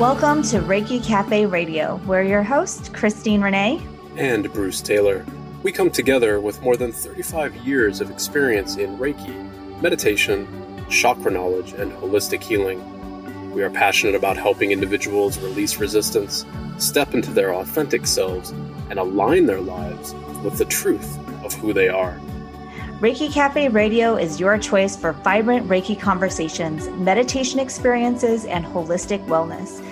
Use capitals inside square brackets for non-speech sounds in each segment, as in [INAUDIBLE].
Welcome to Reiki Cafe Radio. We're your hosts, Christine Renee and Bruce Taylor. We come together with more than 35 years of experience in Reiki, meditation, chakra knowledge, and holistic healing. We are passionate about helping individuals release resistance, step into their authentic selves, and align their lives with the truth of who they are. Reiki Cafe Radio is your choice for vibrant Reiki conversations, meditation experiences, and holistic wellness.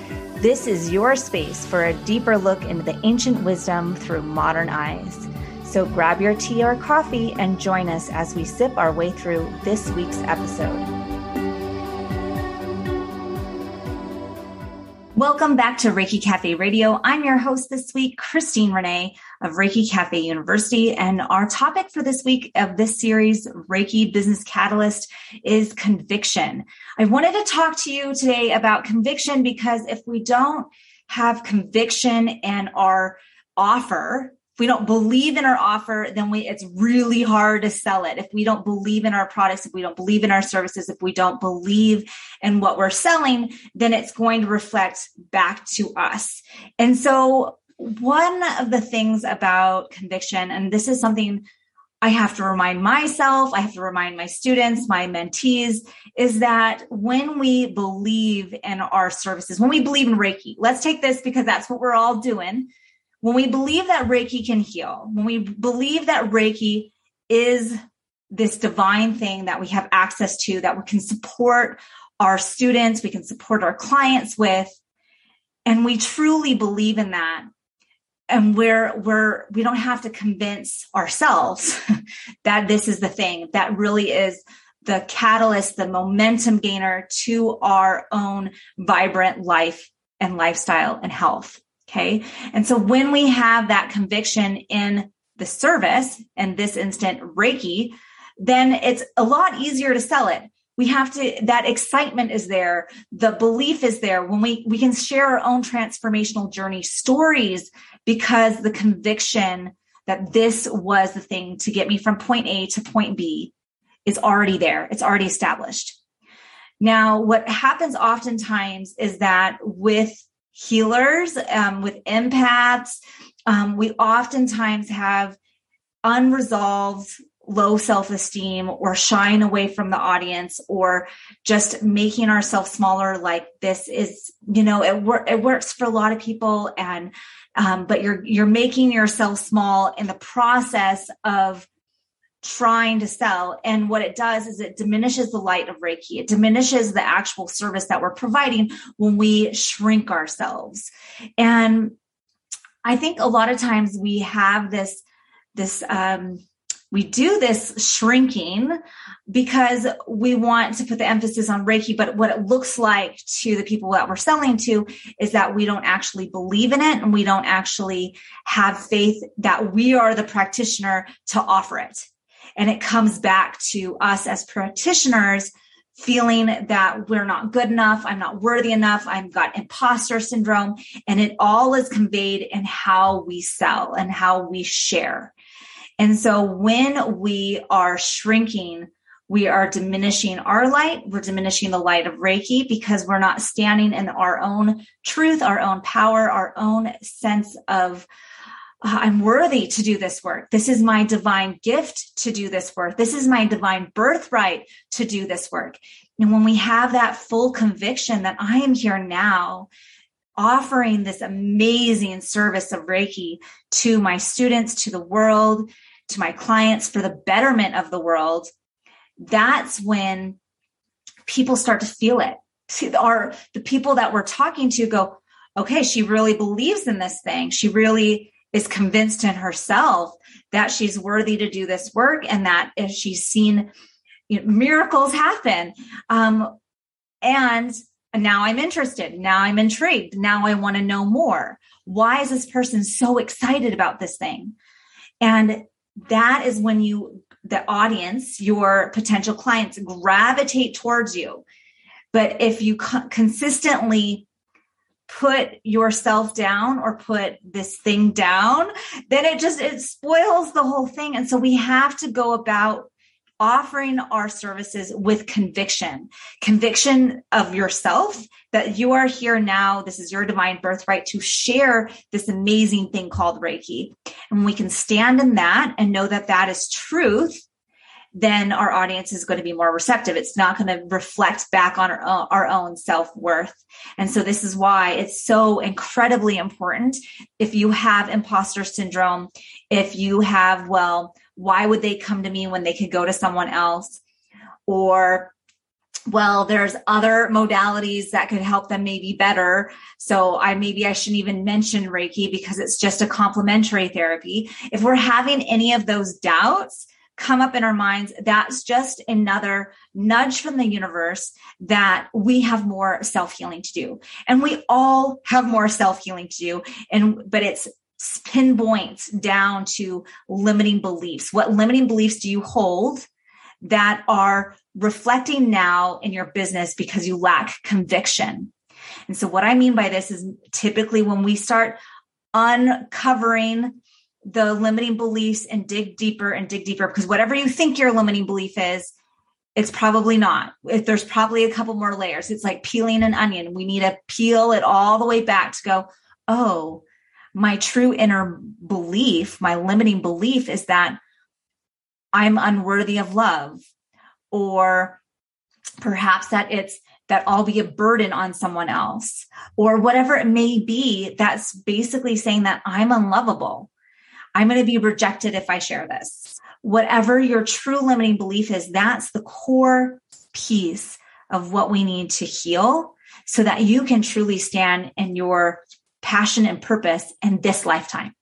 This is your space for a deeper look into the ancient wisdom through modern eyes. So grab your tea or coffee and join us as we sip our way through this week's episode. Welcome back to Reiki Cafe Radio. I'm your host this week, Christine Renee of Reiki Cafe University. And our topic for this week of this series, Reiki Business Catalyst, is conviction. I wanted to talk to you today about conviction because if we don't have conviction and our offer, we don't believe in our offer, then we, it's really hard to sell it. If we don't believe in our products, if we don't believe in our services, if we don't believe in what we're selling, then it's going to reflect back to us. And so one of the things about conviction, and this is something I have to remind myself, I have to remind my students, my mentees, is that when we believe in our services, when we believe in Reiki, let's take this because that's what we're all doing when we believe that Reiki can heal, when we believe that Reiki is this divine thing that we have access to, that we can support our students, we can support our clients with, and we truly believe in that, and we're we're we don't have to convince ourselves [LAUGHS] that this is the thing that really is the catalyst, the momentum gainer to our own vibrant life and lifestyle and health. Okay. And so when we have that conviction in the service, and this instant Reiki, then it's a lot easier to sell it. We have to, that excitement is there. The belief is there when we, we can share our own transformational journey stories because the conviction that this was the thing to get me from point A to point B is already there. It's already established. Now, what happens oftentimes is that with healers, um, with empaths, um, we oftentimes have unresolved low self esteem or shying away from the audience or just making ourselves smaller. Like this is, you know, it, wor- it works for a lot of people. And, um, but you're, you're making yourself small in the process of trying to sell. And what it does is it diminishes the light of Reiki. It diminishes the actual service that we're providing when we shrink ourselves. And I think a lot of times we have this, this, um, we do this shrinking because we want to put the emphasis on Reiki, but what it looks like to the people that we're selling to is that we don't actually believe in it and we don't actually have faith that we are the practitioner to offer it. And it comes back to us as practitioners feeling that we're not good enough, I'm not worthy enough, I've got imposter syndrome. And it all is conveyed in how we sell and how we share. And so when we are shrinking, we are diminishing our light. We're diminishing the light of Reiki because we're not standing in our own truth, our own power, our own sense of Uh, I'm worthy to do this work. This is my divine gift to do this work. This is my divine birthright to do this work. And when we have that full conviction that I am here now, offering this amazing service of Reiki to my students, to the world, to my clients for the betterment of the world, that's when people start to feel it. See, the people that we're talking to go, okay, she really believes in this thing. She really is convinced in herself that she's worthy to do this work and that if she's seen you know, miracles happen. Um, and now i'm interested. Now i'm intrigued. Now i want to know more. Why is this person so excited about this thing? And that is when you the audience your potential clients gravitate towards you. But if you co- consistently put yourself down or put this thing down, then it just it spoils the whole thing. And so we have to go about offering our services with conviction conviction of yourself that you are here now. This is your divine birthright to share this amazing thing called reiki. And we can stand in that and know that that is truth then our audience is going to be more receptive. It's not going to reflect back on our, uh, our own self worth. And so this is why it's so incredibly important. If you have imposter syndrome, if you have, well, why would they come to me when they could go to someone else? Or well there's other modalities that could help them maybe better so i maybe i shouldn't even mention reiki because it's just a complementary therapy if we're having any of those doubts come up in our minds, that's just another nudge from the universe that we have more self healing to do. And we all have more self healing to do. And, but it's pinpoints down to limiting beliefs. What limiting beliefs do you hold that are reflecting now in your business because you lack conviction? And so, what I mean by this is typically when we start uncovering the limiting beliefs and dig deeper and dig deeper because whatever you think your limiting belief is, it's probably not. If there's probably a couple more layers. It's like peeling an onion. We need to peel it all the way back to go, oh, my true inner belief, my limiting belief is that I'm unworthy of love, or perhaps that it's that I'll be a burden on someone else, or whatever it may be. That's basically saying that I'm unlovable. I'm going to be rejected if I share this. Whatever your true limiting belief is, that's the core piece of what we need to heal so that you can truly stand in your passion and purpose in this lifetime.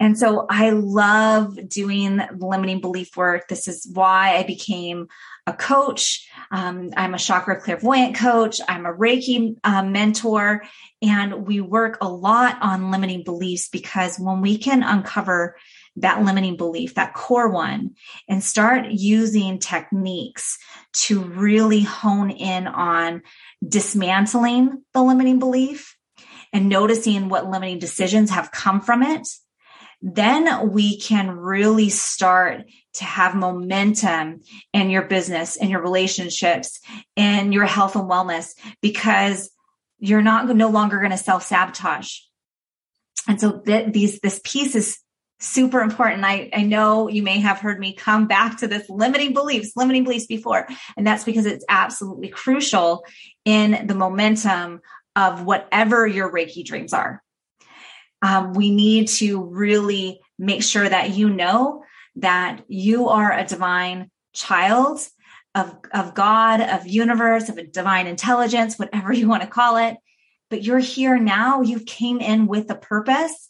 And so I love doing limiting belief work. This is why I became a coach. Um, I'm a chakra clairvoyant coach. I'm a Reiki uh, mentor. And we work a lot on limiting beliefs because when we can uncover that limiting belief, that core one, and start using techniques to really hone in on dismantling the limiting belief and noticing what limiting decisions have come from it then we can really start to have momentum in your business in your relationships in your health and wellness because you're not no longer going to self-sabotage. And so th- these this piece is super important. I, I know you may have heard me come back to this limiting beliefs limiting beliefs before and that's because it's absolutely crucial in the momentum of whatever your reiki dreams are um, we need to really make sure that you know that you are a divine child of, of God, of universe, of a divine intelligence, whatever [LAUGHS] you want to call it. But you're here now. You came in with a purpose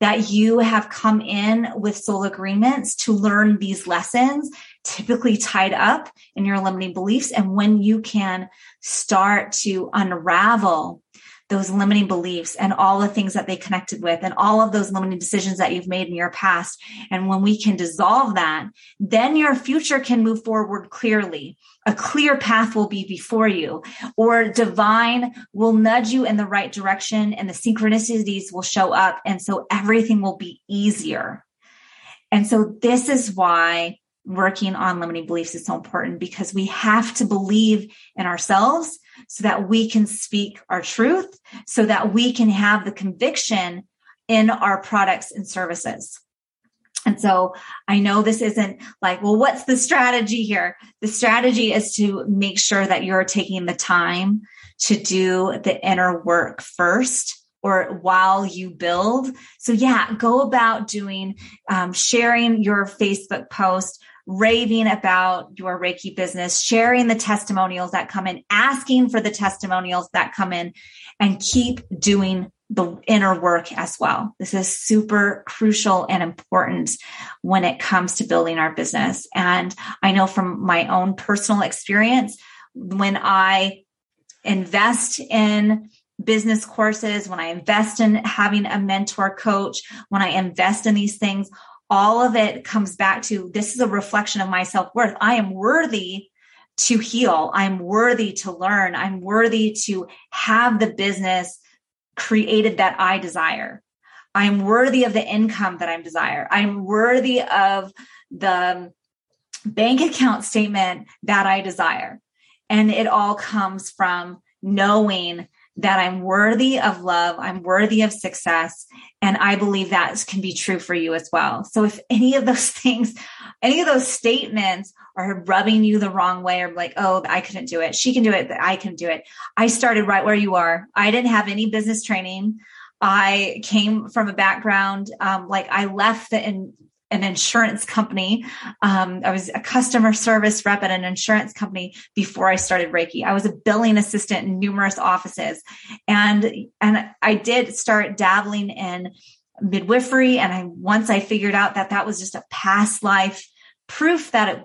that you have come in with soul agreements to learn these lessons, typically tied up in your limiting beliefs. And when you can start to unravel those limiting beliefs and all the things that they connected with and all of those limiting decisions that you've made in your past. And when we can dissolve that, then your future can move forward clearly. A clear path will be before you, or divine will nudge you in the right direction, and the synchronicities will show up. And so everything will be easier. And so, this is why working on limiting beliefs is so important because we have to believe in ourselves so that we can speak our truth, so that we can have the conviction in our products and services. And so I know this isn't like, well, what's the strategy here? The strategy is to make sure that you're taking the time to do the inner work first or while you build. So yeah, go about doing, um, sharing your Facebook post, raving about your Reiki business, sharing the testimonials that come in, asking for the testimonials that come in, and keep doing the inner work as well. This is super crucial and important when it comes to building our business. And I know from my own personal experience, when I invest in business courses, when I invest in having a mentor coach, when I invest in these things, all of it comes back to this is a reflection of my self worth. I am worthy to heal. I'm worthy to learn. I'm worthy to have the business created that I desire. I'm worthy of the income that I desire. I'm worthy of the bank account statement that I desire. And it all comes from knowing that I'm worthy of love, I'm worthy of success. And I believe that can be true for you as well. So if any of those [LAUGHS] things, any of those statements are rubbing you the wrong way or like, oh, I couldn't do it, she can do it, I can do it. I started right where you are. I didn't have any business training. I came from a background, um, like I left the in, an insurance company. Um, I was a customer service rep at an insurance company before I started Reiki. I was a billing assistant in numerous offices, and and I did start dabbling in midwifery. And I once I figured out that that was just a past life proof that it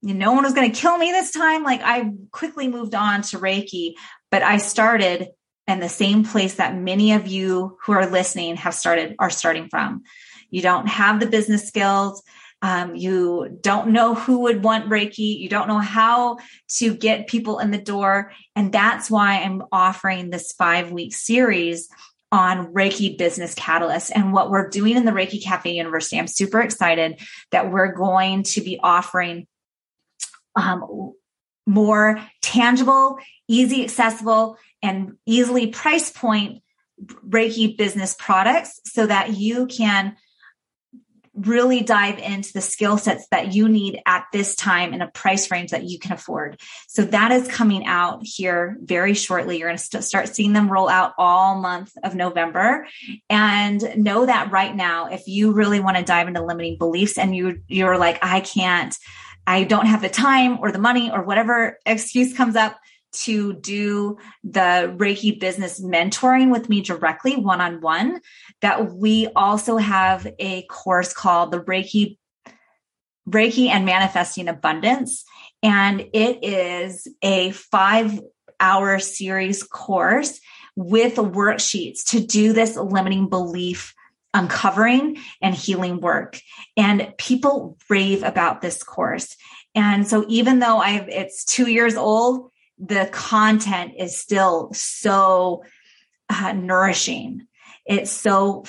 no one was going to kill me this time. Like I quickly moved on to Reiki, but I started in the same place that many of you who are listening have started are starting from you don't have the business skills. Um, you don't know who would want Reiki. You don't know how to get people in the door. And that's why I'm offering this five week series on Reiki Business Catalyst and what we're doing in the Reiki Cafe University. I'm super excited that we're going to be offering um, more tangible, easy accessible, and easily price point Reiki business products so that you can really dive into the skill sets that you need at this time in a price range that you can afford. So that is coming out here very shortly. You're going to st- start seeing them roll out all month of November and know that right now, if you really want to dive into limiting beliefs and you, you're like, I can't, I don't have the time or the money or whatever excuse comes up, to do the Reiki business mentoring with me directly one on one, that we also have a course called the Reiki Reiki and Manifesting Abundance. And it is a five hour series course with worksheets to do this limiting belief uncovering and healing work. And people rave about this course. And so even though I've, it's two years old, the content is still so uh, nourishing. It's so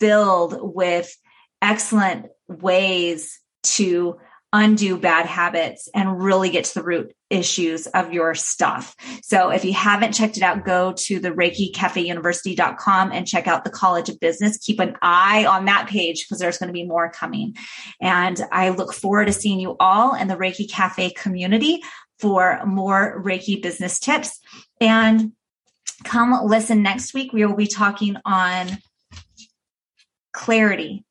filled with excellent ways to undo bad habits and really get to the root issues of your stuff. So if you haven't checked it out, go to the Reiki Cafe University.com and check out the College of Business. Keep an eye on that page because there's going to be more coming. And I look forward to seeing you all in the Reiki Cafe community for more Reiki business tips. And come listen next week. We will be talking on clarity.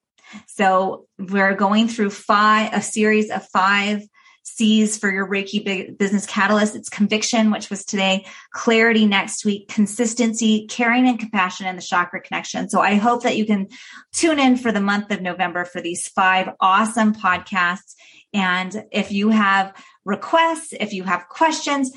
So we're going through five, a series of five C's for your Reiki business catalyst. It's conviction, which was today, clarity next week, consistency, caring and compassion, and the chakra connection. So I hope that you can tune in for the month of November for these five awesome podcasts. And if you have requests, if you have questions,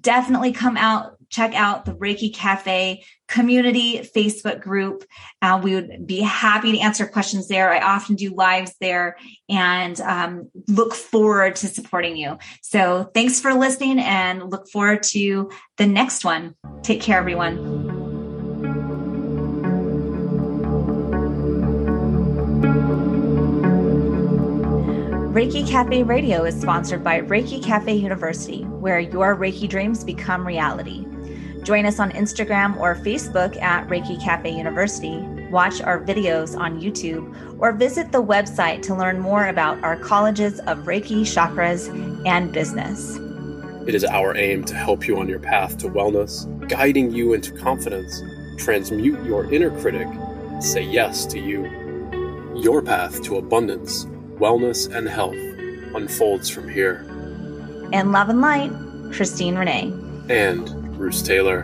definitely come out, check out the Reiki Cafe community Facebook group. Uh, we would be happy to answer questions there. I often do lives there and um, look forward to supporting you. So thanks for listening and look forward to the next one. Take care, everyone. Reiki Cafe Radio is sponsored by Reiki Cafe University, where your Reiki dreams become reality. Join us on Instagram or Facebook at Reiki Cafe University, watch our videos on YouTube, or visit the website to learn more about our colleges of Reiki, chakras, and business. It is our aim to help you on your path to wellness, guiding you into confidence, transmute your inner critic, say yes to you. Your path to abundance wellness, and health unfolds from here. And love and light, Christine Renee. And Bruce Taylor.